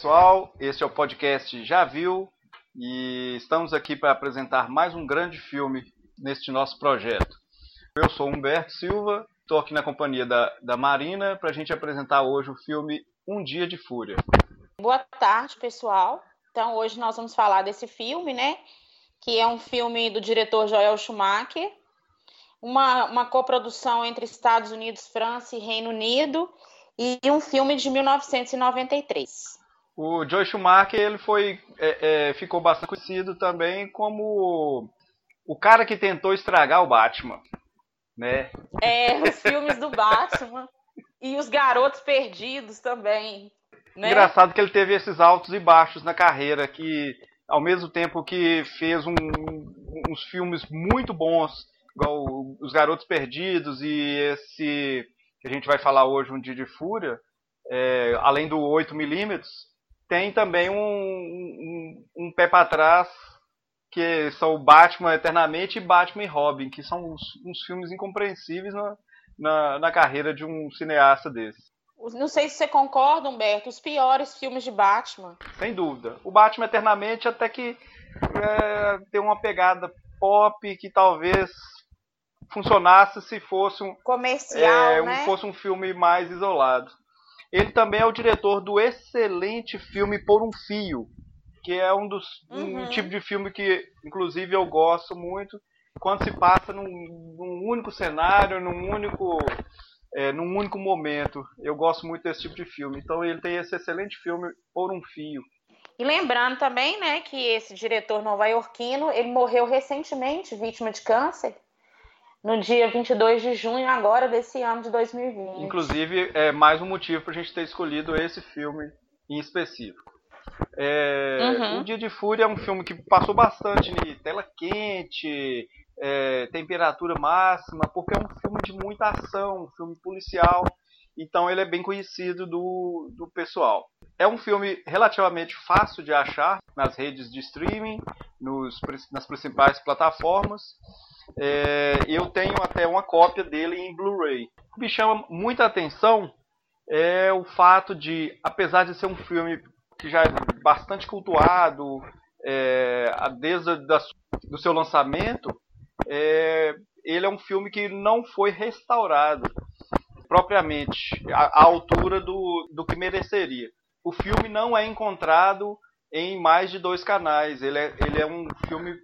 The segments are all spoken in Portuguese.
pessoal, este é o podcast Já Viu e estamos aqui para apresentar mais um grande filme neste nosso projeto. Eu sou Humberto Silva, estou aqui na companhia da, da Marina para a gente apresentar hoje o filme Um Dia de Fúria. Boa tarde, pessoal. Então, hoje nós vamos falar desse filme, né? Que é um filme do diretor Joel Schumacher, uma, uma coprodução entre Estados Unidos, França e Reino Unido, e um filme de 1993. O Joe Schumacher ele foi, é, é, ficou bastante conhecido também como o cara que tentou estragar o Batman, né? É, os filmes do Batman e os Garotos Perdidos também. Né? Engraçado que ele teve esses altos e baixos na carreira, que ao mesmo tempo que fez um, uns filmes muito bons, igual Os Garotos Perdidos e esse que a gente vai falar hoje, Um Dia de Fúria, é, além do 8mm, tem também um, um, um pé para trás que são Batman Eternamente e Batman e Robin, que são uns, uns filmes incompreensíveis na, na, na, carreira de um cineasta desse. Não sei se você concorda, Humberto, os piores filmes de Batman. Sem dúvida. O Batman Eternamente até que é, tem uma pegada pop que talvez funcionasse se fosse um comercial, é, né? um, fosse um filme mais isolado. Ele também é o diretor do excelente filme Por um Fio, que é um dos uhum. um tipo de filme que, inclusive, eu gosto muito. Quando se passa num, num único cenário, num único, é, num único momento. Eu gosto muito desse tipo de filme. Então ele tem esse excelente filme Por um Fio. E lembrando também, né, que esse diretor nova-iorquino, ele morreu recentemente, vítima de câncer no dia 22 de junho agora desse ano de 2020. Inclusive, é mais um motivo para a gente ter escolhido esse filme em específico. É, uhum. O Dia de Fúria é um filme que passou bastante em tela quente, é, temperatura máxima, porque é um filme de muita ação, um filme policial, então ele é bem conhecido do, do pessoal. É um filme relativamente fácil de achar nas redes de streaming, nos, nas principais plataformas. É, eu tenho até uma cópia dele em Blu-ray. O que me chama muita atenção é o fato de, apesar de ser um filme que já é bastante cultuado é, desde o seu lançamento, é, ele é um filme que não foi restaurado propriamente à, altura do, do que mereceria. O filme não é encontrado em mais de dois canais. Ele é, ele é um filme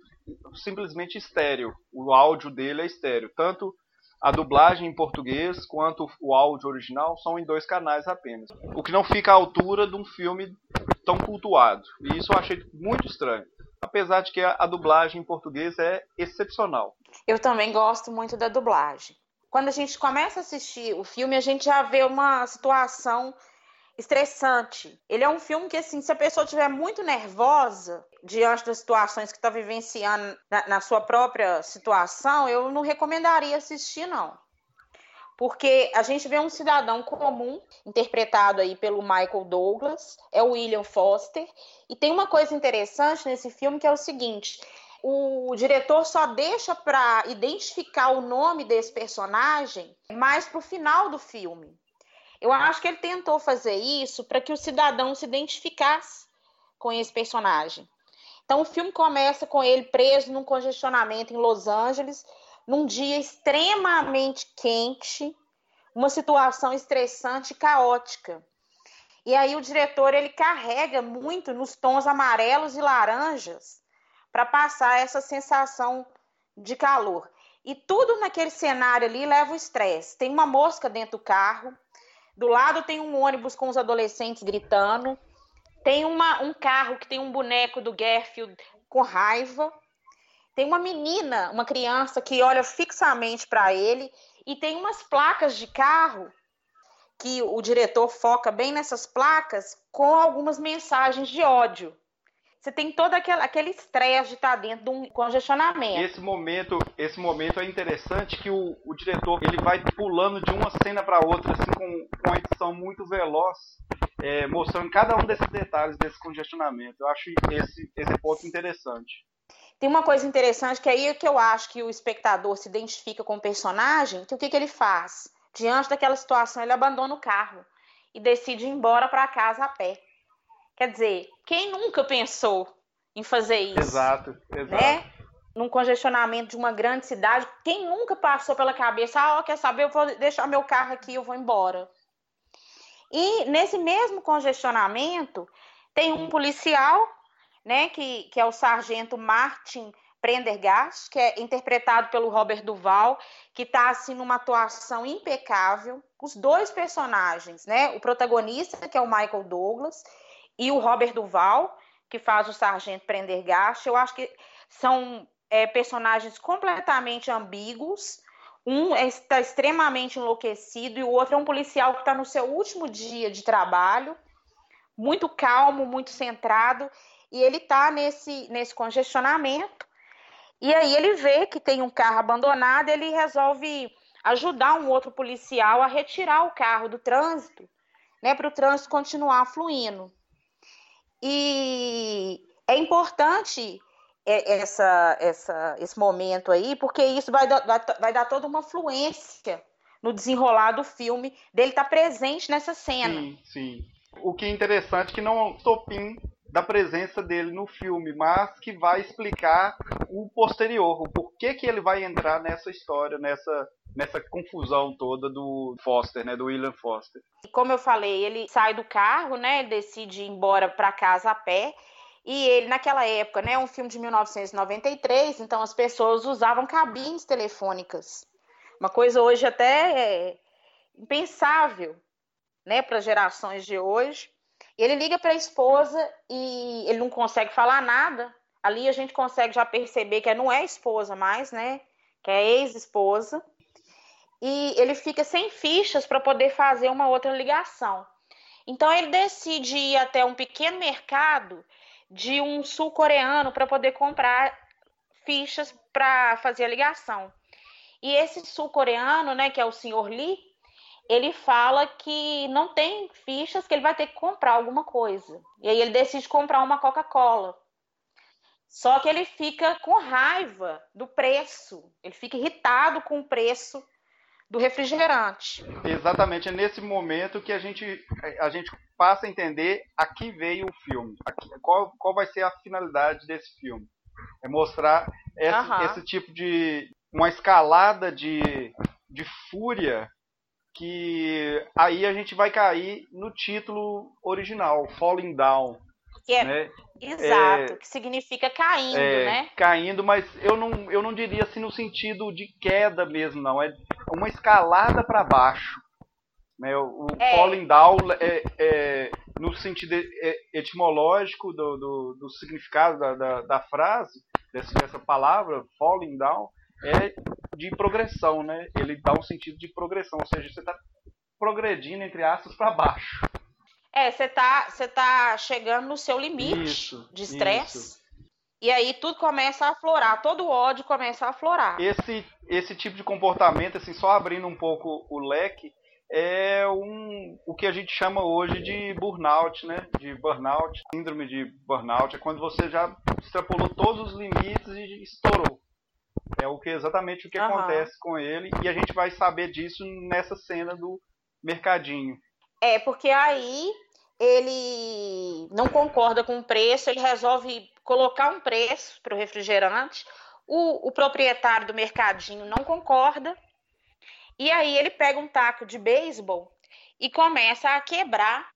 simplesmente estéreo. O áudio dele é estéreo. Tanto a dublagem em português quanto o áudio original são em dois canais apenas. O que não fica à altura de um filme tão cultuado. E isso eu achei muito estranho. Apesar de que a, a dublagem em português é excepcional. Eu também gosto muito da dublagem. Quando a gente começa a assistir o filme, a gente já vê uma situação estressante. Ele é um filme que, assim, se a pessoa estiver muito nervosa diante das situações que está vivenciando na, na, sua própria situação, eu não recomendaria assistir, não. Porque a gente vê um cidadão comum, interpretado aí pelo Michael Douglas, é o William Foster, e tem uma coisa interessante nesse filme que é o seguinte: o diretor só deixa para identificar o nome desse personagem mais para o final do filme. Eu acho que ele tentou fazer isso para que o cidadão se identificasse com esse personagem. Então, o filme começa com ele preso num congestionamento em Los Angeles, num dia extremamente quente, uma situação estressante e caótica. E aí o diretor ele carrega muito nos tons amarelos e laranjas para passar essa sensação de calor. E tudo naquele cenário ali leva o estresse. Tem uma mosca dentro do carro, do lado tem um ônibus com os adolescentes gritando. Tem uma, um carro que tem um boneco do Garfield com raiva. Tem uma menina, uma criança que olha fixamente para ele. E tem umas placas de carro que o diretor foca bem nessas placas com algumas mensagens de ódio. Você tem todo aquele, aquele estresse de estar dentro de um congestionamento. Esse momento, esse momento é interessante que o, o diretor ele vai pulando de uma cena para outra assim com, com uma edição muito veloz, é, mostrando cada um desses detalhes desse congestionamento. Eu acho esse, esse ponto interessante. Tem uma coisa interessante que é aí que eu acho que o espectador se identifica com o personagem, que o que, que ele faz? Diante daquela situação, ele abandona o carro e decide ir embora para casa a pé. Quer dizer, quem nunca pensou em fazer isso? Exato, exato. Né? Num congestionamento de uma grande cidade, quem nunca passou pela cabeça, ah, quer saber, eu vou deixar meu carro aqui, eu vou embora. E nesse mesmo congestionamento, tem um policial, né, que, que é o sargento Martin Prendergast, que é interpretado pelo Robert Duval, que está assim numa atuação impecável. Os dois personagens, né, o protagonista, que é o Michael Douglas, e o Robert Duval, que faz o sargento Prendergast, eu acho que são é, personagens completamente ambíguos. Um está extremamente enlouquecido e o outro é um policial que está no seu último dia de trabalho, muito calmo, muito centrado, e ele está nesse, nesse congestionamento. E aí ele vê que tem um carro abandonado, ele resolve ajudar um outro policial a retirar o carro do trânsito, né, para o trânsito continuar fluindo. E é importante essa, essa, esse momento aí, porque isso vai, dar, vai dar toda uma fluência no desenrolar do filme, dele estar tá presente nessa cena. Sim, sim. O que é interessante é que não é um topim da presença dele no filme, mas que vai explicar o posterior, o porquê que ele vai entrar nessa história, nessa nessa confusão toda do Foster, né, do William Foster. Como eu falei, ele sai do carro, né, decide ir embora para casa a pé. E ele, naquela época, né, um filme de 1993, então as pessoas usavam cabines telefônicas. Uma coisa hoje até é impensável, né, para gerações de hoje. Ele liga para a esposa e ele não consegue falar nada. Ali a gente consegue já perceber que não é esposa mais, né? Que é ex-esposa e ele fica sem fichas para poder fazer uma outra ligação. Então ele decide ir até um pequeno mercado de um sul-coreano para poder comprar fichas para fazer a ligação. E esse sul-coreano, né, que é o senhor Lee, ele fala que não tem fichas, que ele vai ter que comprar alguma coisa. E aí ele decide comprar uma Coca-Cola. Só que ele fica com raiva do preço, ele fica irritado com o preço do refrigerante. Exatamente, é nesse momento que a gente, a gente passa a entender a que veio o filme, qual, qual vai ser a finalidade desse filme. É mostrar esse, uhum. esse tipo de. uma escalada de, de fúria que aí a gente vai cair no título original, Falling Down. Que é, né? Exato, é, que significa caindo, é, né? Caindo, mas eu não, eu não diria assim no sentido de queda mesmo, não. É uma escalada para baixo. Né? O, é. falling down, é, é, no sentido etimológico do, do, do significado da, da, da frase, dessa, dessa palavra, falling down, é de progressão, né? Ele dá um sentido de progressão, ou seja, você está progredindo, entre aspas, para baixo. É, você tá, você tá chegando no seu limite isso, de estresse. E aí tudo começa a aflorar, todo o ódio começa a aflorar. Esse, esse tipo de comportamento, assim, só abrindo um pouco o leque, é um, o que a gente chama hoje de burnout, né? De burnout, síndrome de burnout, é quando você já extrapolou todos os limites e estourou. É o que exatamente o que uhum. acontece com ele e a gente vai saber disso nessa cena do mercadinho. É, porque aí ele não concorda com o preço, ele resolve colocar um preço para o refrigerante. O, proprietário do mercadinho não concorda. E aí ele pega um taco de beisebol e começa a quebrar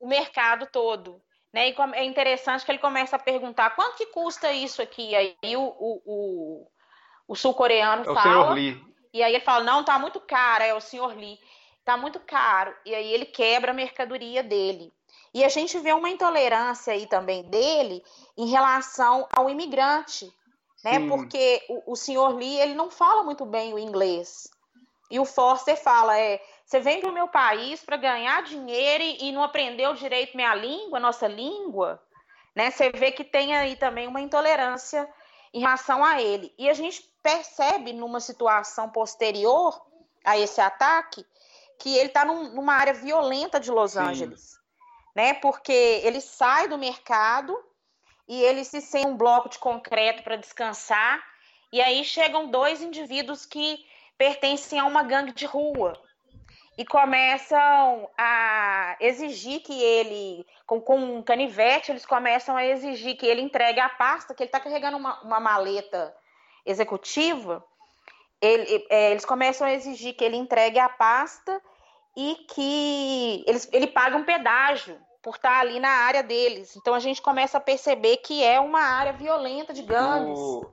o mercado todo. Né? E é interessante que ele começa a perguntar quanto que custa isso aqui. Aí o, o, o, o sul-coreano é fala. E aí ele fala, não, tá muito caro, é o senhor Lee tá muito caro. E aí ele quebra a mercadoria dele. E a gente vê uma intolerância aí também dele em relação ao imigrante, né? Sim. Porque o, o senhor Lee, ele não fala muito bem o inglês. E o Forster fala, é, você vem para o meu país para ganhar dinheiro e, e não aprendeu direito minha língua, nossa língua, né? Você vê que tem aí também uma intolerância em relação a ele. E a gente percebe numa situação posterior a esse ataque que ele está num, numa área violenta de Los Sim. Angeles, né? Porque ele sai do mercado e ele se sente um bloco de concreto para descansar e aí chegam dois indivíduos que pertencem a uma gangue de rua. e começam a exigir que ele, com, com um canivete, eles começam a exigir que ele entregue a pasta, que ele está carregando uma, uma, maleta executiva, ele, é, eles começam a exigir que ele entregue a pasta e que eles, ele paga um pedágio por estar ali na área deles. Então a gente começa a perceber que é uma área violenta de gangues. O...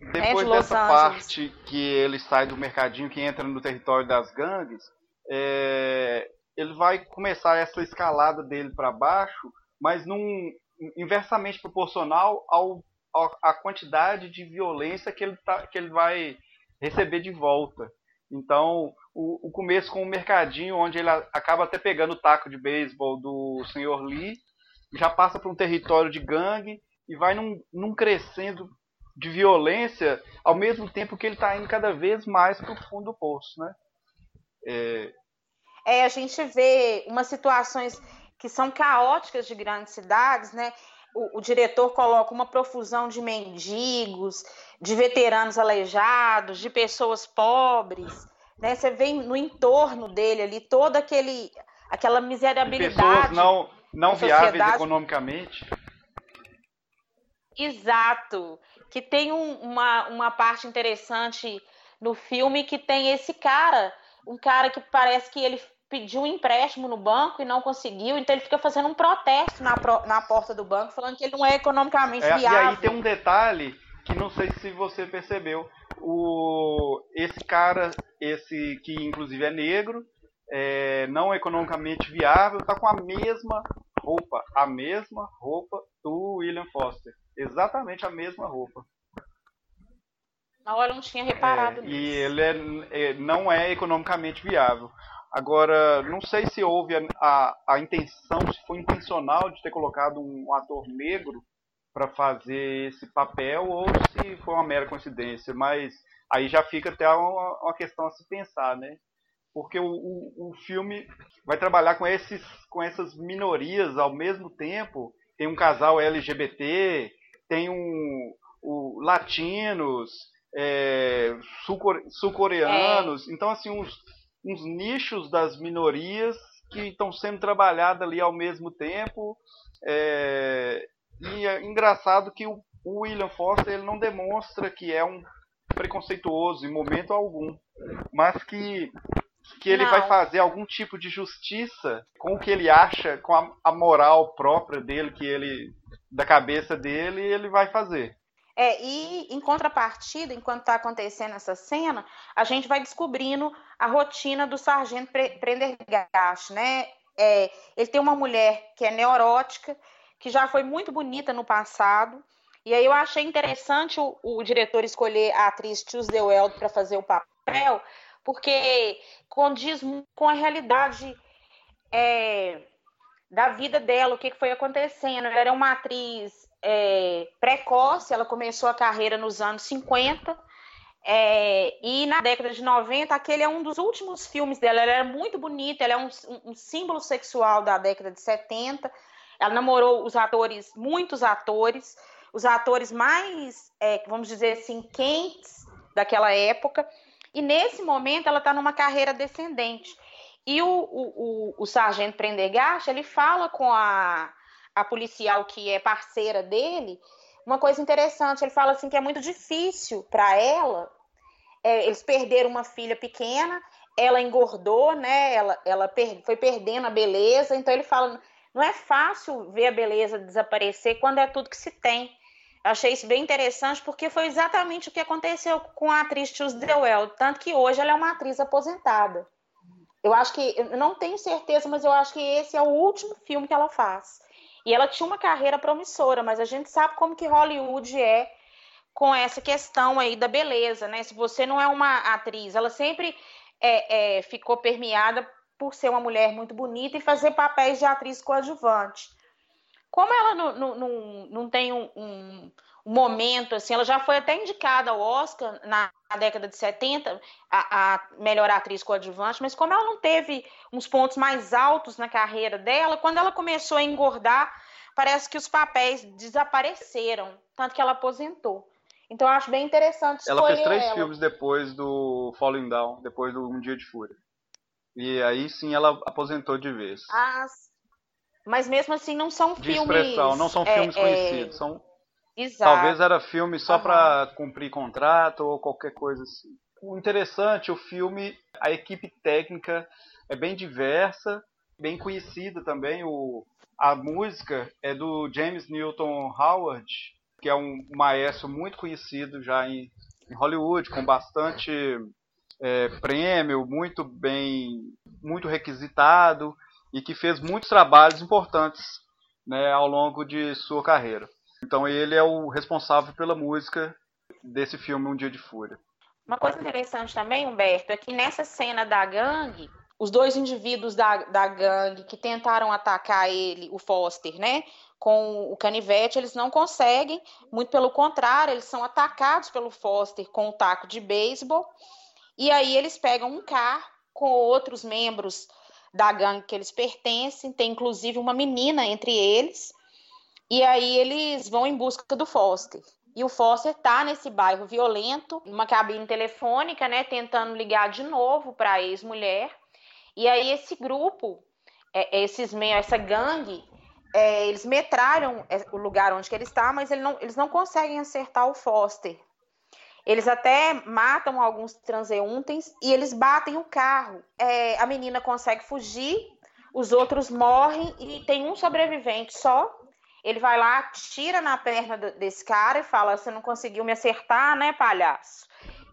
Né, Depois né, de dessa parte que ele sai do mercadinho, que entra no território das gangues, é... ele vai começar essa escalada dele para baixo, mas num inversamente proporcional ao, ao, à quantidade de violência que ele, tá, que ele vai receber de volta. Então, o, o, começo com o mercadinho, onde ele acaba até pegando o taco de beisebol do Sr. Lee, já passa para um território de gangue e vai num, num crescendo de violência, ao mesmo tempo que ele está indo cada vez mais para o fundo do poço, né? É... é, a gente vê umas situações que são caóticas de grandes cidades, né? O, o, diretor coloca uma profusão de mendigos, de veteranos aleijados, de pessoas pobres, né? Você vê no entorno dele ali toda aquele, aquela miserabilidade. pessoas não, não viáveis economicamente. Exato que tem um, uma, uma parte interessante no filme que tem esse cara, um cara que parece que ele pediu um empréstimo no banco e não conseguiu, então ele fica fazendo um protesto na, na porta do banco, falando que ele não é economicamente é, viável. E aí tem um detalhe que não sei se você percebeu. O, esse cara, esse que inclusive é negro, é, não economicamente viável, está com a mesma roupa, a mesma roupa do William Foster exatamente a mesma roupa. Na hora eu não tinha reparado é, nisso. E ele é, é, não é economicamente viável. Agora, não sei se houve a, a, a, intenção, se foi intencional de ter colocado um ator negro para fazer esse papel ou se foi uma mera coincidência, mas aí já fica até uma, uma questão a se pensar, né? Porque o, o, o filme vai trabalhar com, esses, com essas minorias ao mesmo tempo. Tem um casal LGBT, tem um, o latinos, é, sul-coreanos, é. então assim uns, uns nichos das minorias que estão sendo trabalhados ali ao mesmo tempo. É, e é engraçado que o, o William Foster ele não demonstra que é um preconceituoso em momento algum, mas que que ele não. vai fazer algum tipo de justiça com o que ele acha, com a, a moral própria dele, que ele da cabeça dele, ele vai fazer. É, e em contrapartida, enquanto está acontecendo essa cena, a gente vai descobrindo a rotina do sargento Prendergast, né? É, ele tem uma mulher que é neurótica, que já foi muito bonita no passado, e aí eu achei interessante o, o diretor escolher a atriz Tuesday Weld para fazer o papel, porque condiz com a realidade é, da vida dela, o que foi acontecendo. Ela era uma atriz é, precoce, ela começou a carreira nos anos 50. É, e na década de 90, aquele é um dos últimos filmes dela. Ela era muito bonita, ela é um, um símbolo sexual da década de 70. Ela namorou os atores, muitos atores, os atores mais, é, vamos dizer assim, quentes daquela época. E nesse momento ela está numa carreira descendente. E o, o, o, o sargento Prendergast, ele fala com a, a policial que é parceira dele, uma coisa interessante, ele fala assim que é muito difícil para ela, é, eles perderam uma filha pequena, ela engordou, né, ela, ela per, foi perdendo a beleza, então ele fala, não é fácil ver a beleza desaparecer quando é tudo que se tem. Eu achei isso bem interessante, porque foi exatamente o que aconteceu com a atriz Tuesday Well, tanto que hoje ela é uma atriz aposentada. Eu acho que, eu não tenho certeza, mas eu acho que esse é o último filme que ela faz. E ela tinha uma carreira promissora, mas a gente sabe como que Hollywood é com essa questão aí da beleza, né? Se você não é uma atriz, ela sempre é, é, ficou permeada por ser uma mulher muito bonita e fazer papéis de atriz coadjuvante. Como ela não, não, não, não tem um, um, um momento, assim, ela já foi até indicada ao Oscar na, década de 70, a, a melhor atriz coadjuvante, mas como ela não teve uns pontos mais altos na carreira dela, quando ela começou a engordar, parece que os papéis desapareceram, tanto que ela aposentou. Então eu acho bem interessante Ela fez três ela. filmes depois do Falling Down, depois do Um Dia de Fúria. E aí sim ela aposentou de vez. Ah, mas mesmo assim não são de filmes. expressão, não são é, filmes é... conhecidos. São... Exato. Talvez era filme só uhum. para cumprir contrato ou qualquer coisa assim. O interessante, o filme, a equipe técnica é bem diversa, bem conhecida também. O, a música é do James Newton Howard, que é um maestro muito conhecido já em, em Hollywood, com bastante é, prêmio, muito bem, muito requisitado e que fez muitos trabalhos importantes né, ao longo de sua carreira. Então ele é o responsável pela música desse filme Um Dia de Fúria. Uma coisa interessante também, Humberto, é que nessa cena da gangue, os dois indivíduos da, da gangue que tentaram atacar ele, o Foster, né, com o canivete, eles não conseguem, muito pelo contrário, eles são atacados pelo Foster com o taco de beisebol, e aí eles pegam um carro com outros membros da gangue que eles pertencem, tem inclusive uma menina entre eles, e aí eles vão em busca do Foster. E o Foster tá nesse bairro violento, numa cabine telefônica, né, tentando ligar de novo para a ex-mulher. E aí esse grupo, é, esses essa gangue, é, eles metralham é, o lugar onde ele está, mas ele não, eles não conseguem acertar o Foster. Eles até matam alguns transeuntes e eles batem o carro. É, a menina consegue fugir, os outros morrem e tem um sobrevivente só. Ele vai lá, tira na perna desse cara e fala: Você não conseguiu me acertar, né, palhaço?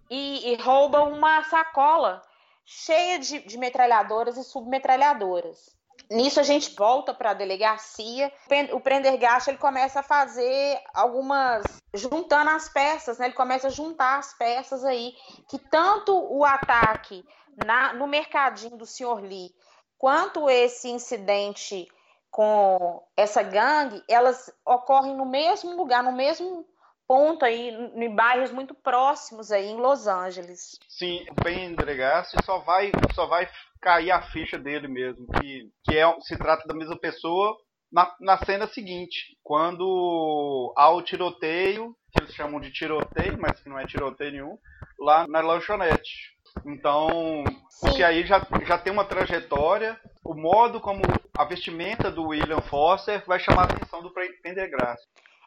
E, e rouba uma sacola cheia de, de metralhadoras e submetralhadoras. Nisso a gente volta para a delegacia. O Prendergast ele começa a fazer algumas juntando as peças, né? Ele começa a juntar as peças aí que tanto o ataque na, no mercadinho do Sr. Lee quanto esse incidente com essa gangue, elas ocorrem no mesmo lugar, no mesmo ponto aí, em bairros muito próximos aí em Los Angeles. Sim, o Prendergast só vai só vai cair a ficha dele mesmo, que, que é, se trata da mesma pessoa na, na cena seguinte, quando há o tiroteio, que eles chamam de tiroteio, mas que não é tiroteio nenhum, lá na lanchonete. Então, porque aí já, já tem uma trajetória, o modo como a vestimenta do William Foster vai chamar a atenção do Pendergrass.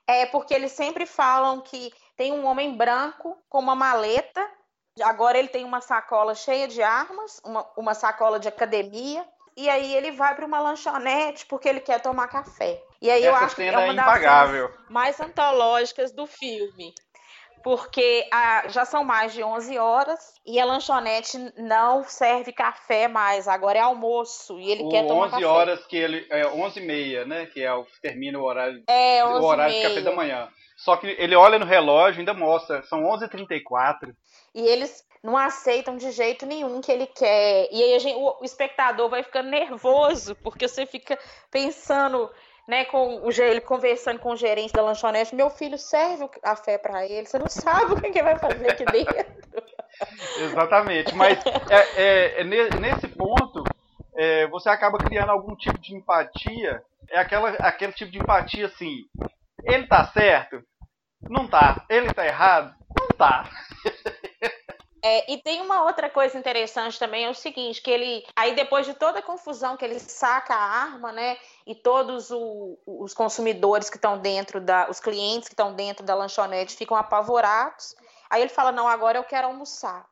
É porque eles sempre falam que tem um homem branco com uma maleta Agora ele tem uma sacola cheia de armas, uma, uma sacola de academia, e aí ele vai para uma lanchonete porque ele quer tomar café. E aí Essa eu acho que é uma é das mais antológicas do filme. Porque a, já são mais de 11 horas e a lanchonete não serve café mais, agora é almoço e ele o quer tomar 11 café. horas que ele é 11 e meia, né, que é o termina o horário é, o horário de café da manhã. Só que ele olha no relógio, ainda mostra, são 11h34. E eles não aceitam de jeito nenhum que ele quer. E aí gente, o, o, espectador vai ficando nervoso, porque você fica pensando, né, com o ele conversando com o gerente da lanchonete, meu filho serve o café para ele, você não sabe o que ele vai fazer aqui dentro. Exatamente, mas é, é, é nesse ponto é, você acaba criando algum tipo de empatia. É aquela, aquele tipo de empatia assim. Ele tá certo? Não tá. Ele tá errado? Não tá. É, e tem uma outra coisa interessante também, é o seguinte, que ele, aí depois de toda a confusão que ele saca a arma, né, e todos o, os consumidores que estão dentro da, os clientes que estão dentro da lanchonete ficam apavorados, aí ele fala, não, agora eu quero almoçar.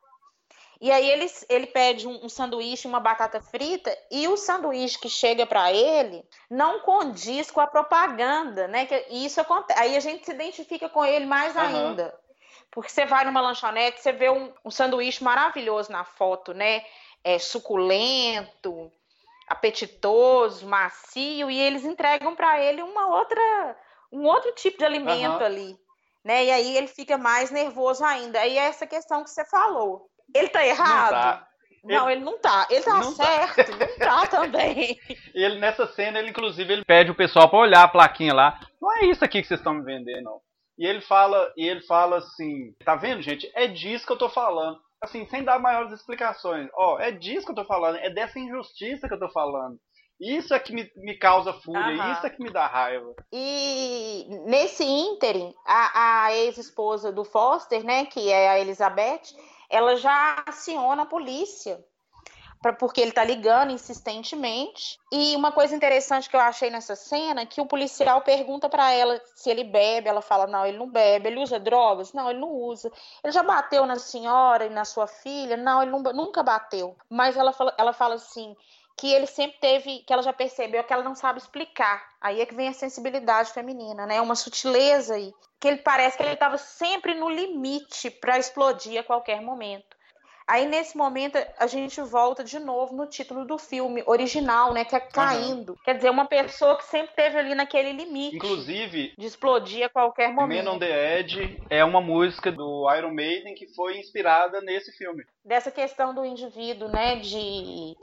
E aí ele, ele pede um, um sanduíche, uma batata frita, e o sanduíche que chega para ele não condiz com a propaganda, né? Que isso acontece. Aí a gente se identifica com ele mais uhum. ainda. Porque você vai numa lanchonete, você vê um, um sanduíche maravilhoso na foto, né? É suculento, apetitoso, macio, e eles entregam para ele uma outra, um outro tipo de alimento uhum. ali, né? E aí ele fica mais nervoso ainda. Aí é essa questão que você falou. Ele tá errado? Não, tá. não ele... ele... não tá. Ele tá não tá. certo, tá. não tá também. ele nessa cena, ele inclusive ele pede o pessoal para olhar a plaquinha lá. Não é isso aqui que vocês estão me vendendo, não. E ele fala, e ele fala assim, tá vendo, gente? É disso que eu tô falando. Assim, sem dar maiores explicações. Ó, oh, é disso que eu tô falando, é dessa injustiça que eu tô falando. Isso é que me, me causa fúria, isso é que me dá raiva. E nesse ínterim, a, a ex-esposa do Foster, né, que é a Elizabeth, ela já aciona a polícia pra, porque ele tá ligando insistentemente. E uma coisa interessante que eu achei nessa cena é que o policial pergunta para ela se ele bebe, ela fala: "Não, ele não bebe. Ele usa drogas? Não, ele não usa. Ele já bateu na senhora e na sua filha? Não, ele não, nunca bateu". Mas ela fala, ela fala assim: que ele sempre teve, que ela já percebeu que ela não sabe explicar. Aí é que vem a sensibilidade feminina, né? Uma sutileza aí, que ele parece que ele estava sempre no limite para explodir a qualquer momento. Aí nesse momento a gente volta de novo no título do filme original, né, que é caindo. Uhum. Quer dizer, uma pessoa que sempre teve ali naquele limite. Inclusive, de explodir a qualquer momento. Man on the Edge é uma música do Iron Maiden que foi inspirada nesse filme. Dessa questão do indivíduo, né, de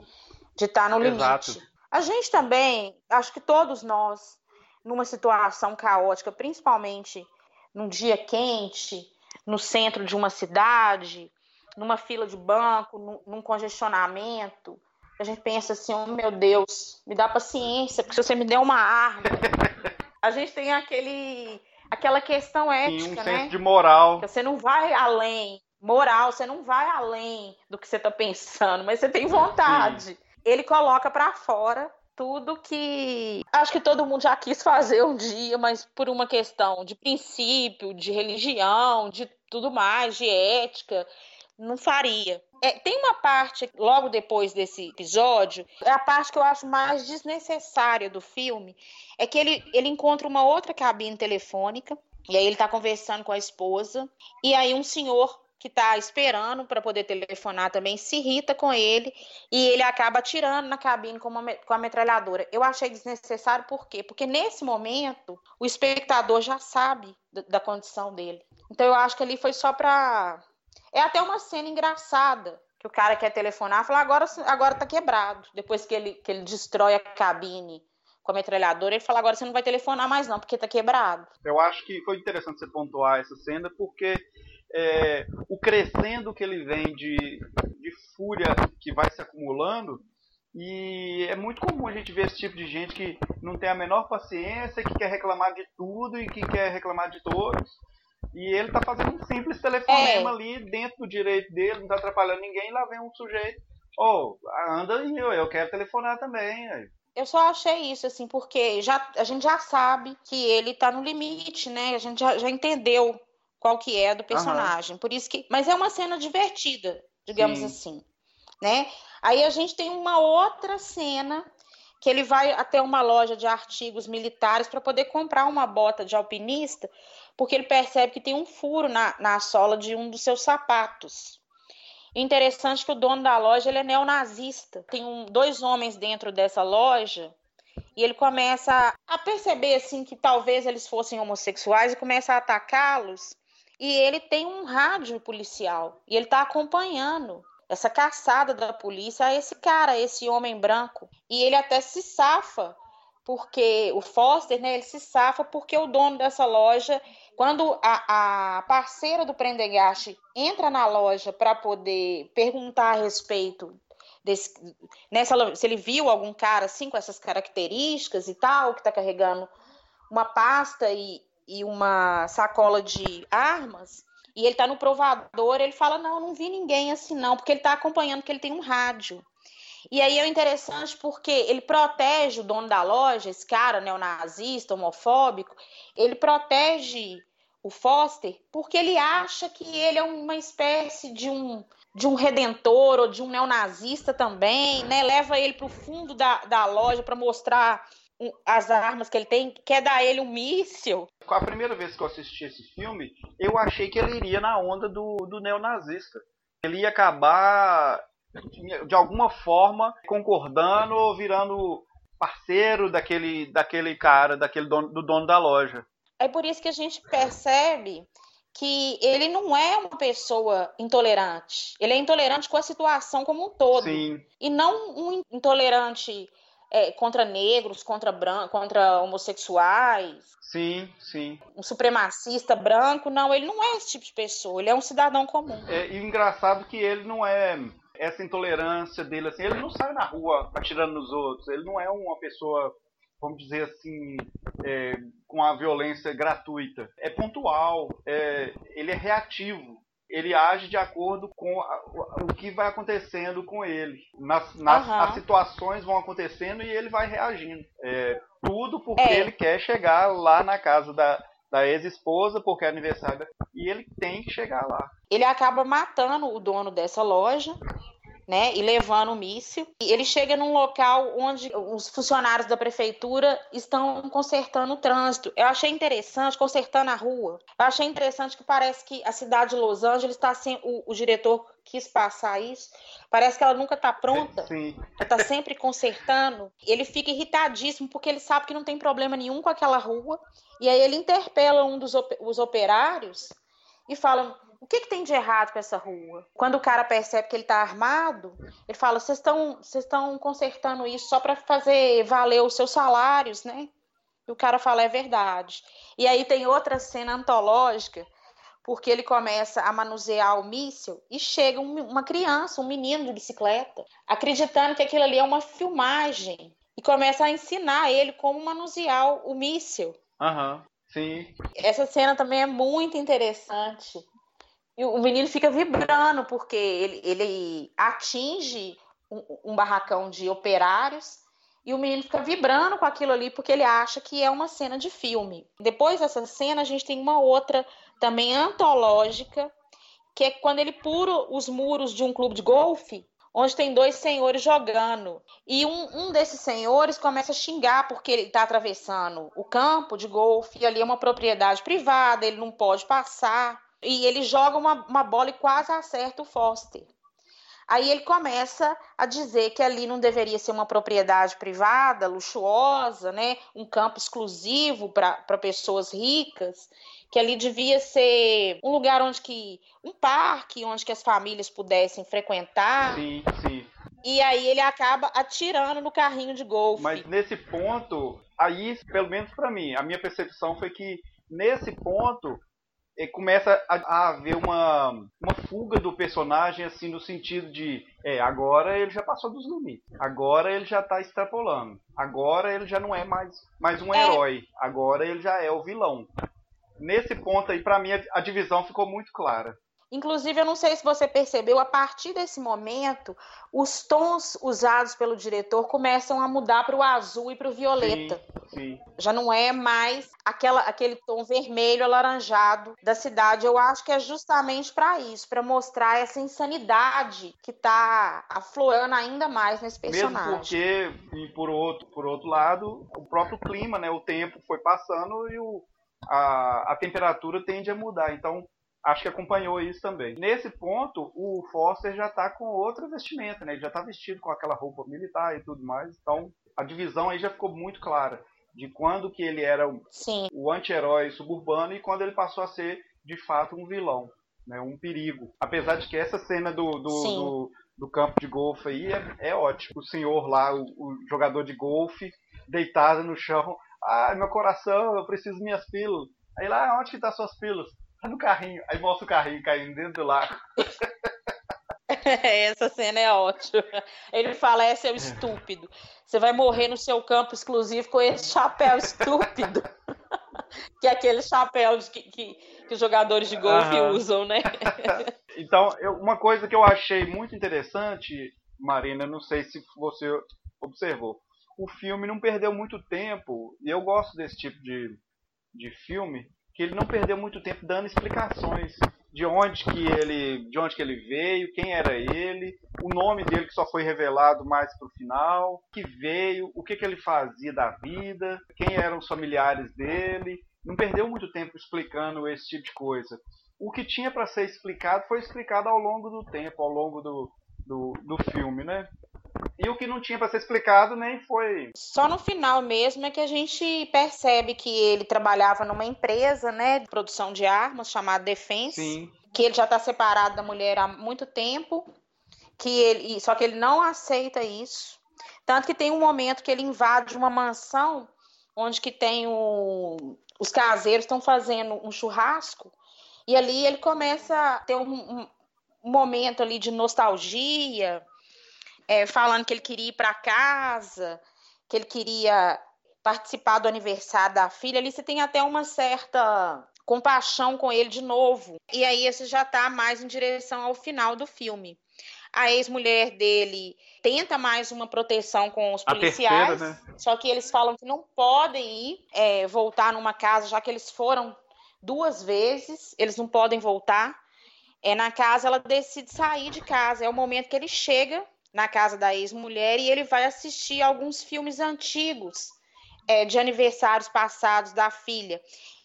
de estar tá no limite. Exato. A gente também, acho que todos nós, numa situação caótica, principalmente num dia quente, no centro de uma cidade, numa fila de banco, num, num congestionamento, a gente pensa assim, oh meu Deus, me dá paciência, porque se você me der uma arma, a gente tem aquele aquela questão ética, Sim, um né? de moral. Você não vai além, moral, você não vai além do que você está pensando, mas você tem vontade. Sim ele coloca para fora tudo que acho que todo mundo já quis fazer um dia, mas por uma questão de princípio, de religião, de tudo mais, de ética, não faria. É, tem uma parte logo depois desse episódio, é a parte que eu acho mais desnecessária do filme, é que ele, ele encontra uma outra cabine telefônica e aí ele está conversando com a esposa e aí um senhor que está esperando para poder telefonar também se irrita com ele e ele acaba atirando na cabine com, uma, com a metralhadora. Eu achei desnecessário por quê? Porque nesse momento o espectador já sabe da, condição dele. Então eu acho que ali foi só para é até uma cena engraçada que o cara quer telefonar, fala agora agora tá quebrado. Depois que ele que ele destrói a cabine com a metralhadora, ele fala agora você não vai telefonar mais não, porque tá quebrado. Eu acho que foi interessante você pontuar essa cena porque é, o crescendo que ele vem de, de fúria que vai se acumulando. E é muito comum a gente ver esse tipo de gente que não tem a menor paciência, que quer reclamar de tudo e que quer reclamar de todos. E ele tá fazendo um simples telefonema é. ali dentro do direito dele, não tá atrapalhando ninguém, e lá vem um sujeito. Ô, oh, anda aí, eu quero telefonar também. Eu só achei isso, assim, porque já, a gente já sabe que ele tá no limite, né? A gente já, já entendeu qual que é do personagem. Uhum. Por isso que, mas é uma cena divertida, digamos Sim. assim, né? Aí a gente tem uma outra cena que ele vai até uma loja de artigos militares para poder comprar uma bota de alpinista, porque ele percebe que tem um furo na, na sola de um dos seus sapatos. Interessante que o dono da loja ele é neonazista. Tem um, dois homens dentro dessa loja e ele começa a perceber assim que talvez eles fossem homossexuais e começa a atacá-los e ele tem um rádio policial e ele está acompanhando essa caçada da polícia a esse cara, a esse homem branco. E ele até se safa, porque o Foster, né, ele se safa porque o dono dessa loja, quando a, a parceira do Prendergast entra na loja para poder perguntar a respeito desse, nessa, né, se ele viu algum cara assim com essas características e tal, que está carregando uma pasta e, e uma sacola de armas, e ele tá no provador, ele fala: Não, não vi ninguém assim, não, porque ele tá acompanhando que ele tem um rádio. E aí é interessante porque ele protege o dono da loja, esse cara neonazista, homofóbico, ele protege o Foster porque ele acha que ele é uma espécie de um de um redentor ou de um neonazista também, né? Leva ele para o fundo da, da loja para mostrar as armas que ele tem, quer dar ele um míssil. A primeira vez que eu assisti esse filme, eu achei que ele iria na onda do, do neonazista. Ele ia acabar, de alguma forma, concordando ou virando parceiro daquele, daquele cara, daquele dono, do dono da loja. É por isso que a gente percebe que ele não é uma pessoa intolerante. Ele é intolerante com a situação como um todo. Sim. E não um intolerante é, contra negros, contra, bran contra homossexuais. Sim, sim. Um supremacista branco, não, ele não é esse tipo de pessoa, ele é um cidadão comum. É, e engraçado que ele não é essa intolerância dele, assim, ele não sai na rua atirando nos outros, ele não é uma pessoa, vamos dizer assim, é, com a violência gratuita. É pontual, é, ele é reativo, ele age de acordo com a, o que vai acontecendo com ele. Nas, nas uhum. As situações vão acontecendo e ele vai reagindo. É, tudo porque é. ele quer chegar lá na casa da, da ex-esposa, porque é aniversário. E ele tem que chegar lá. Ele acaba matando o dono dessa loja né, e levando o míssil. E ele chega num local onde os funcionários da prefeitura estão consertando o trânsito. Eu achei interessante, consertando a rua. Eu achei interessante que parece que a cidade de Los Angeles está sem o, o diretor quis passar isso. Parece que ela nunca está pronta. Sim. Ela está sempre consertando. Ele fica irritadíssimo porque ele sabe que não tem problema nenhum com aquela rua. E aí ele interpela um dos os operários e fala: o que, que tem de errado com essa rua? Quando o cara percebe que ele está armado, ele fala: vocês estão consertando isso só para fazer valer os seus salários, né? E o cara fala: é verdade. E aí tem outra cena antológica, porque ele começa a manusear o míssil e chega uma criança, um menino de bicicleta, acreditando que aquilo ali é uma filmagem. E começa a ensinar ele como manusear o míssil. Aham, uhum, sim. Essa cena também é muito interessante e o menino fica vibrando, porque ele, ele atinge um, um barracão de operários e o menino fica vibrando com aquilo ali porque ele acha que é uma cena de filme. Depois dessa cena, a gente tem uma outra também antológica, que é quando ele pura os muros de um clube de golfe, onde tem dois senhores jogando. E um, um desses senhores começa a xingar porque ele está atravessando o campo de golfe, e ali é uma propriedade privada, ele não pode passar e ele joga uma, uma bola e quase acerta o Foster. Aí ele começa a dizer que ali não deveria ser uma propriedade privada, luxuosa, né? um campo exclusivo para pessoas ricas, que ali devia ser um lugar onde que. um parque onde que as famílias pudessem frequentar. Sim, sim. E aí ele acaba atirando no carrinho de golfe. Mas nesse ponto, aí, pelo menos para mim, a minha percepção foi que nesse ponto começa a, a, haver uma, uma fuga do personagem, assim, no sentido de, é, agora ele já passou dos limites, agora ele já está extrapolando, agora ele já não é mais, mais um é. herói, agora ele já é o vilão. Nesse ponto aí, para mim, a, a divisão ficou muito clara. Inclusive, eu não sei se você percebeu, a partir desse momento, os tons usados pelo diretor começam a mudar para o azul e para o violeta. Sim, sim. Já não é mais aquela, aquele tom vermelho alaranjado da cidade. Eu acho que é justamente para isso, para mostrar essa insanidade que está aflorando ainda mais nesse personagem. Mesmo porque, e por outro, por outro lado, o próprio clima, né, o tempo foi passando e o, a, a temperatura tende a mudar. Então, acho que acompanhou isso também. Nesse ponto, o Foster já está com outra vestimenta, né? Ele já está vestido com aquela roupa militar e tudo mais. Então, a divisão aí já ficou muito clara de quando que ele era o, o anti-herói suburbano e quando ele passou a ser, de fato, um vilão, né? Um perigo. Apesar de que essa cena do, do, do, do campo de golfe aí é, é ótimo. O senhor lá, o, o jogador de golfe, deitado no chão. Ah, meu coração, eu preciso minhas pílulas. Aí lá, onde que tá suas pílulas? Tá no carrinho. Aí mostra o carrinho caindo dentro do lago. Essa cena é ótima. Ele fala: é seu estúpido. Você vai morrer no seu campo exclusivo com esse chapéu estúpido. que é aquele chapéu que, que, que os jogadores de golfe uhum. usam, né? então, eu, uma coisa que eu achei muito interessante, Marina, não sei se você observou. O filme não perdeu muito tempo, e eu gosto desse tipo de, de filme, que ele não perdeu muito tempo dando explicações de onde que ele, de onde que ele veio, quem era ele, o nome dele que só foi revelado mais pro final, que veio, o que que ele fazia da vida, quem eram os familiares dele. Não perdeu muito tempo explicando esse tipo de coisa. O que tinha para ser explicado foi explicado ao longo do tempo, ao longo do, do, do filme, né? E o que não tinha para ser explicado nem foi. Só no final mesmo é que a gente percebe que ele trabalhava numa empresa, né, de produção de armas chamada Defense, Sim. que ele já está separado da mulher há muito tempo, que ele, só que ele não aceita isso. Tanto que tem um momento que ele invade uma mansão onde que tem o, os caseiros estão fazendo um churrasco e ali ele começa a ter um, um, um momento ali de nostalgia é, falando que ele queria ir para casa, que ele queria participar do aniversário da filha. Ali você tem até uma certa compaixão com ele de novo. E aí esse já está mais em direção ao final do filme. A ex-mulher dele tenta mais uma proteção com os policiais, terceira, né? só que eles falam que não podem ir é, voltar numa casa, já que eles foram duas vezes, eles não podem voltar. É na casa ela decide sair de casa. É o momento que ele chega na casa da ex-mulher e ele vai assistir alguns filmes antigos é, de aniversários passados da filha.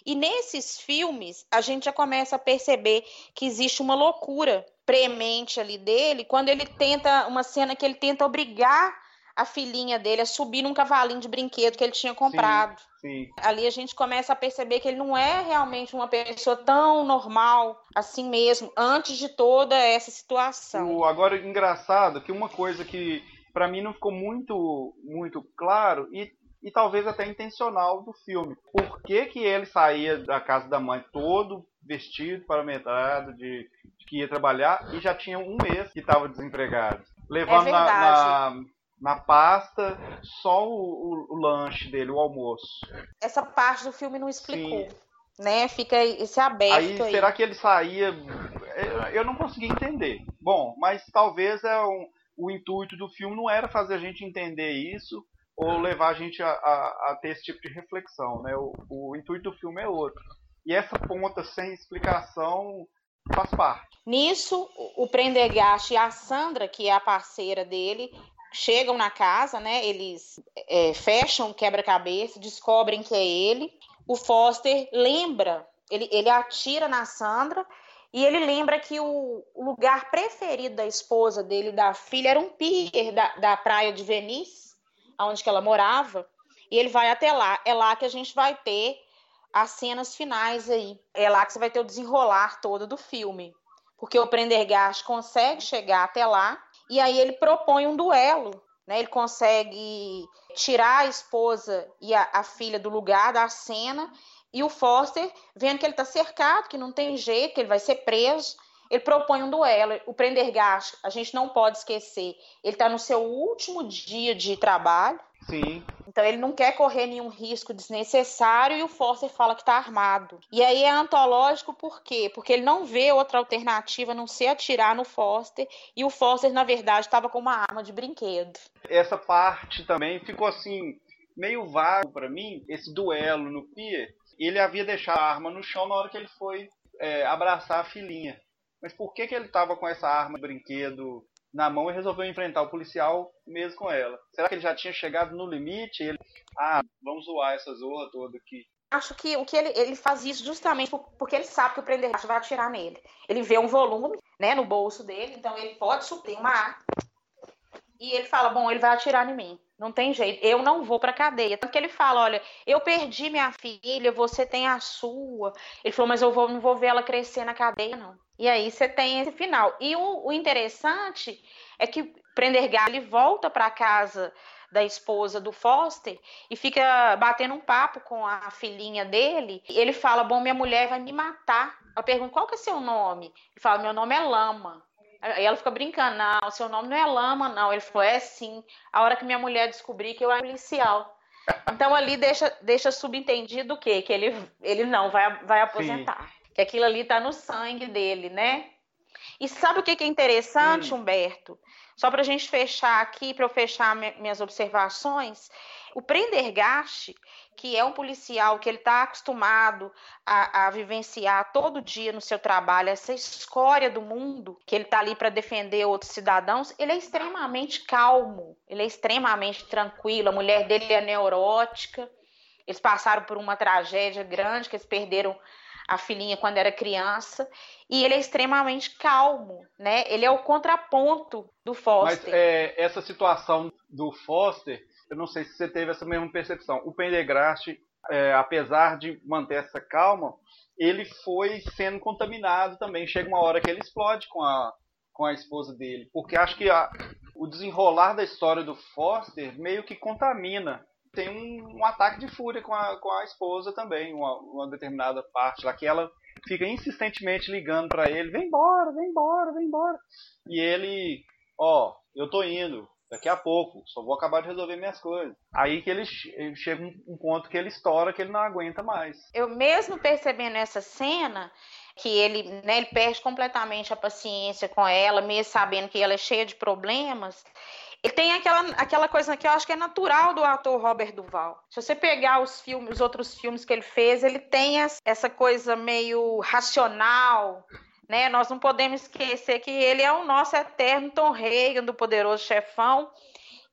E nesses filmes, a gente já começa a perceber que existe uma loucura premente ali dele, quando ele tenta, uma cena que ele tenta obrigar a filhinha dele a subir num cavalinho de brinquedo que ele tinha comprado. Sim, sim. Ali a gente começa a perceber que ele não é realmente uma pessoa tão normal assim mesmo, antes de toda essa situação. O, agora, engraçado que uma coisa que para mim não ficou muito, muito claro, e e talvez até intencional do filme. Por que, que ele saía da casa da mãe todo vestido, parametrado, de, de que ia trabalhar e já tinha um mês que estava desempregado? Levando é na, na, na, pasta só o, o, o, lanche dele, o almoço. Essa parte do filme não explicou. Sim. Né? Fica esse aberto aí. aí. Será que ele saía? Eu não consegui entender. Bom, mas talvez é um, o intuito do filme não era fazer a gente entender isso, ou levar a gente a, a, a ter esse tipo de reflexão, né? O, o, intuito do filme é outro. E essa ponta sem explicação faz parte. Nisso, o Prendergast e a Sandra, que é a parceira dele, chegam na casa, né? Eles é, fecham o quebra-cabeça, descobrem que é ele. O Foster lembra, ele, ele atira na Sandra e ele lembra que o, lugar preferido da esposa dele, da filha, era um pier da, da praia de Venice onde ela morava, e ele vai até lá. É lá que a gente vai ter as cenas finais aí. É lá que você vai ter o desenrolar todo do filme. Porque o Prendergast consegue chegar até lá e aí ele propõe um duelo. Né? Ele consegue tirar a esposa e a, a filha do lugar da cena e o Foster, vendo que ele está cercado, que não tem jeito, que ele vai ser preso, ele propõe um duelo. O Prendergast, a gente não pode esquecer, ele está no seu último dia de trabalho. Sim. Então ele não quer correr nenhum risco desnecessário e o Forcer fala que está armado. E aí é antológico por quê? Porque ele não vê outra alternativa a não ser atirar no Foster e o Foster, na verdade, estava com uma arma de brinquedo. Essa parte também ficou assim, meio vago para mim, esse duelo no pier. Ele havia deixado a arma no chão na hora que ele foi é, abraçar a filhinha. Mas por que, que ele estava com essa arma de brinquedo na mão e resolveu enfrentar o policial mesmo com ela? Será que ele já tinha chegado no limite? Ele, ah, vamos zoar essa zoa toda aqui. Acho que o que ele, ele faz isso justamente porque ele sabe que o Prendergast vai atirar nele. Ele vê um volume né, no bolso dele, então ele pode suprir uma arma. E ele fala: Bom, ele vai atirar em mim. Não tem jeito, eu não vou para cadeia. Tanto que ele fala: Olha, eu perdi minha filha, você tem a sua. Ele falou: Mas eu vou, não vou ver ela crescer na cadeia, não. E aí você tem esse final. E o, o interessante é que Prendergast ele volta para casa da esposa do Foster e fica batendo um papo com a filhinha dele. Ele fala: Bom, minha mulher vai me matar. Ela pergunta: Qual que é seu nome? Ele fala: Meu nome é Lama. Aí ela fica brincando: Não, seu nome não é Lama, não. Ele falou: É sim. A hora que minha mulher descobrir que eu era policial. Então ali deixa, deixa subentendido o quê? Que ele, ele não vai, vai aposentar. Sim que aquilo ali está no sangue dele, né? E sabe o que é interessante, hum. Humberto? Só para a gente fechar aqui, para eu fechar minhas observações, o Prendergast, que é um policial que ele está acostumado a, a, vivenciar todo dia no seu trabalho essa escória do mundo, que ele está ali para defender outros cidadãos, ele é extremamente calmo, ele é extremamente tranquilo. A mulher dele é neurótica, eles passaram por uma tragédia grande, que eles perderam a filhinha quando era criança, e ele é extremamente calmo, né? Ele é o contraponto do Foster. Mas é, essa situação do Foster, eu não sei se você teve essa mesma percepção. O Pendergast, é, apesar de manter essa calma, ele foi sendo contaminado também. Chega uma hora que ele explode com a, com a esposa dele, porque acho que a, o desenrolar da história do Foster meio que contamina tem um, um, ataque de fúria com a, com a esposa também, uma, uma determinada parte lá, que ela fica insistentemente ligando para ele, vem embora, vem embora, vem embora. E ele, ó, eu tô indo, daqui a pouco, só vou acabar de resolver minhas coisas. Aí que ele, chega um ponto que ele estoura, que ele não aguenta mais. Eu mesmo percebendo essa cena, que ele, né, ele perde completamente a paciência com ela, mesmo sabendo que ela é cheia de problemas. Ele tem aquela, aquela coisa que eu acho que é natural do ator Robert Duval. Se você pegar os filmes, os outros filmes que ele fez, ele tem essa coisa meio racional, né? Nós não podemos esquecer que ele é o nosso eterno Tom Reagan do Poderoso Chefão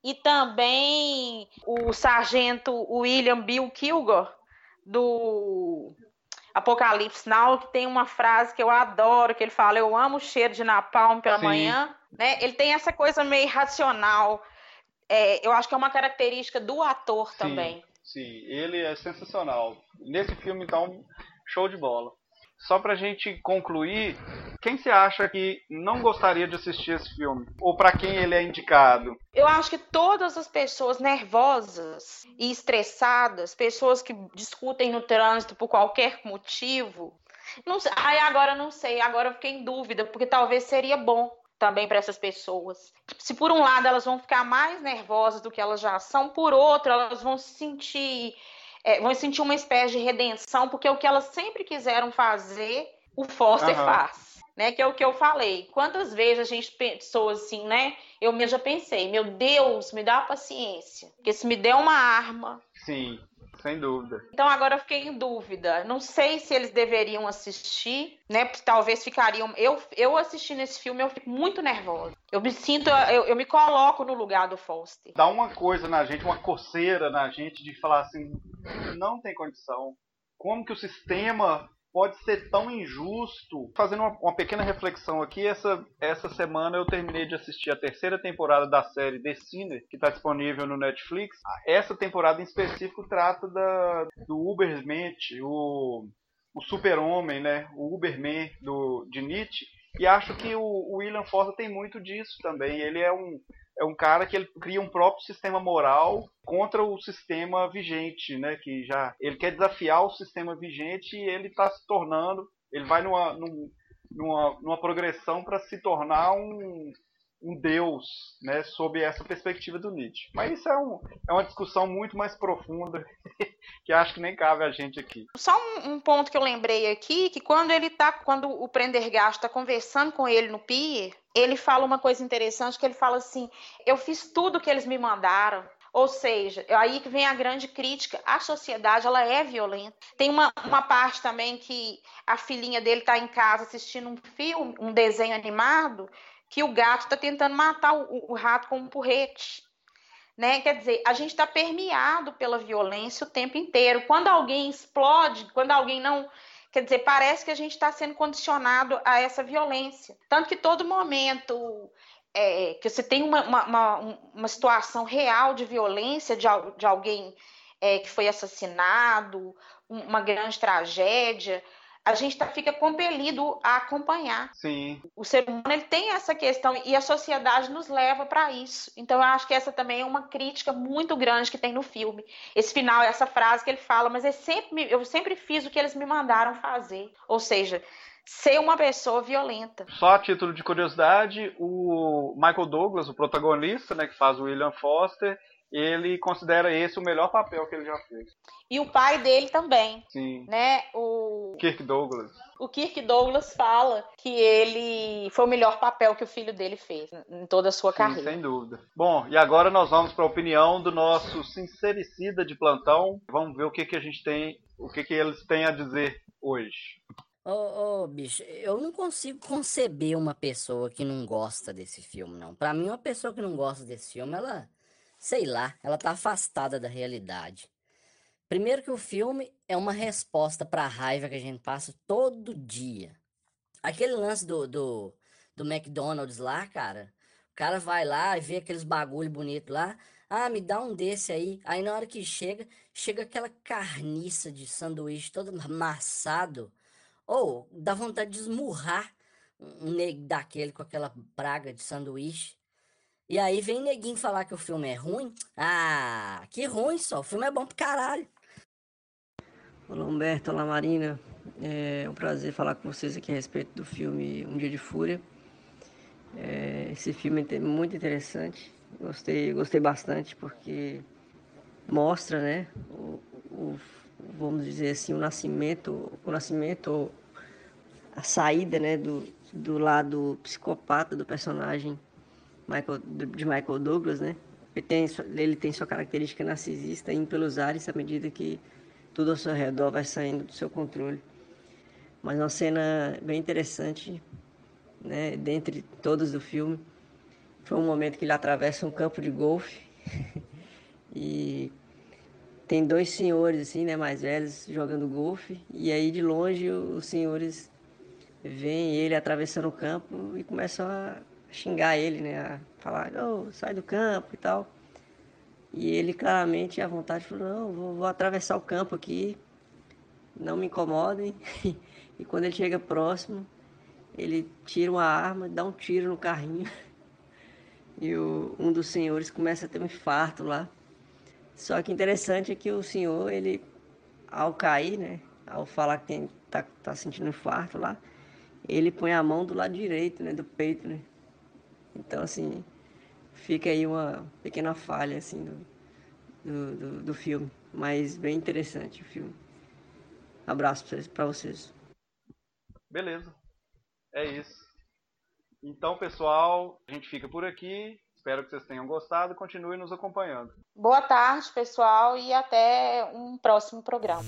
e também o sargento William Bill Kilgore do Apocalipse Now, que tem uma frase que eu adoro, que ele fala: Eu amo o cheiro de napalm pela Sim. manhã. Né? Ele tem essa coisa meio racional. É, eu acho que é uma característica do ator sim, também. Sim, ele é sensacional. Nesse filme, então, show de bola. Só pra gente concluir, quem você acha que não gostaria de assistir esse filme? Ou para quem ele é indicado? Eu acho que todas as pessoas nervosas e estressadas, pessoas que discutem no trânsito por qualquer motivo, não sei, aí agora não sei, agora eu fiquei em dúvida, porque talvez seria bom também para essas pessoas. Se por um lado elas vão ficar mais nervosas do que elas já são, por outro elas vão se sentir é, vão sentir uma espécie de redenção, porque o que elas sempre quiseram fazer, o Foster uhum. faz. Né, que é o que eu falei. Quantas vezes a gente pensou assim, né? Eu mesmo já pensei, meu Deus, me dá paciência. Porque se me der uma arma. Sim. Sem dúvida. Então agora eu fiquei em dúvida. Não sei se eles deveriam assistir, né? Talvez ficariam. Eu, eu assistindo esse filme, eu fico muito nervosa. Eu me sinto, eu, eu me coloco no lugar do Foster. Dá uma coisa na gente, uma coceira na gente de falar assim, não tem condição. Como que o sistema pode ser tão injusto. Fazendo uma, uma, pequena reflexão aqui, essa, essa semana eu terminei de assistir a terceira temporada da série The Sinner, que está disponível no Netflix. Essa temporada em específico trata da, do Ubermensch, o, o super-homem, né? o Uberman do, de Nietzsche. E acho que o, William Forster tem muito disso também. Ele é um, é um cara que ele cria um próprio sistema moral contra o sistema vigente, né? Que já ele quer desafiar o sistema vigente e ele está se tornando, ele vai numa, numa, numa progressão para se tornar um, um deus, né? Sob essa perspectiva do Nietzsche. Mas isso é, um, é uma discussão muito mais profunda que acho que nem cabe a gente aqui. Só um, um ponto que eu lembrei aqui, que quando ele tá, quando o Prendergast está conversando com ele no pier, ele fala uma coisa interessante, que ele fala assim, eu fiz tudo que eles me mandaram, ou seja, aí que vem a grande crítica. A sociedade ela é violenta. Tem uma, uma parte também que a filhinha dele está em casa assistindo um filme, um desenho animado, que o gato está tentando matar o, o, rato com um porrete. Né? Quer dizer, a gente está permeado pela violência o tempo inteiro. Quando alguém explode, quando alguém não Quer dizer, parece que a gente está sendo condicionado a essa violência. Tanto que todo momento é, que você tem uma, uma, uma, situação real de violência de, de alguém é, que foi assassinado, uma grande tragédia, a gente tá, fica compelido a acompanhar. Sim. O ser humano ele tem essa questão e a sociedade nos leva para isso. Então eu acho que essa também é uma crítica muito grande que tem no filme. Esse final, essa frase que ele fala, mas eu sempre, eu sempre fiz o que eles me mandaram fazer. Ou seja, ser uma pessoa violenta. Só a título de curiosidade, o Michael Douglas, o protagonista, né, que faz o William Foster, ele considera esse o melhor papel que ele já fez. E o pai dele também. Sim. Né? O Kirk Douglas. O Kirk Douglas fala que ele foi o melhor papel que o filho dele fez em toda a sua Sim, carreira. Sem dúvida. Bom, e agora nós vamos para a opinião do nosso sincericida de plantão. Vamos ver o que, que a gente tem, o que, que eles têm a dizer hoje. Ô, oh, oh, bicho, eu não consigo conceber uma pessoa que não gosta desse filme, não. Para mim, uma pessoa que não gosta desse filme, ela sei lá, ela tá afastada da realidade. Primeiro que o filme é uma resposta para a raiva que a gente passa todo dia. Aquele lance do, do, do McDonald's lá, cara, o cara vai lá e vê aqueles bagulho bonito lá, ah, me dá um desse aí. Aí na hora que chega, chega aquela carniça de sanduíche todo amassado. Ou dá vontade de esmurrar um nego daquele com aquela praga de sanduíche. E aí vem neguinho falar que o filme é ruim. Ah, que ruim só. O filme é bom pro caralho. Olá Humberto, olá Marina. É um prazer falar com vocês aqui a respeito do filme Um Dia de Fúria. É, esse filme é muito interessante. Gostei, gostei bastante porque mostra, né, o, o, vamos dizer assim, o nascimento, o nascimento, a saída, né, do, do lado psicopata do personagem Michael, de Michael Douglas, né? Ele tem, ele tem sua característica narcisista indo pelos ares à medida que tudo ao seu redor vai saindo do seu controle. Mas uma cena bem interessante, né, dentre todas do filme, foi um momento que ele atravessa um campo de golfe e tem dois senhores assim, né, mais velhos jogando golfe e aí de longe os senhores veem ele atravessando o campo e começam a xingar ele, né, a falar, oh, sai do campo e tal. E ele claramente à vontade falou, não, vou, vou atravessar o campo aqui, não me incomodem. e quando ele chega próximo, ele tira uma arma, dá um tiro no carrinho e o, um dos senhores começa a ter um infarto lá. Só que interessante é que o senhor, ele, ao cair, né, ao falar que tem, tá, tá sentindo infarto lá, ele põe a mão do lado direito, né, do peito, né. Então, assim, fica aí uma pequena falha, assim, do, do, do, do filme. Mas bem interessante o filme. Abraço para vocês. Beleza. É isso. Então, pessoal, a gente fica por aqui. Espero que vocês tenham gostado e continuem nos acompanhando. Boa tarde, pessoal, e até um próximo programa.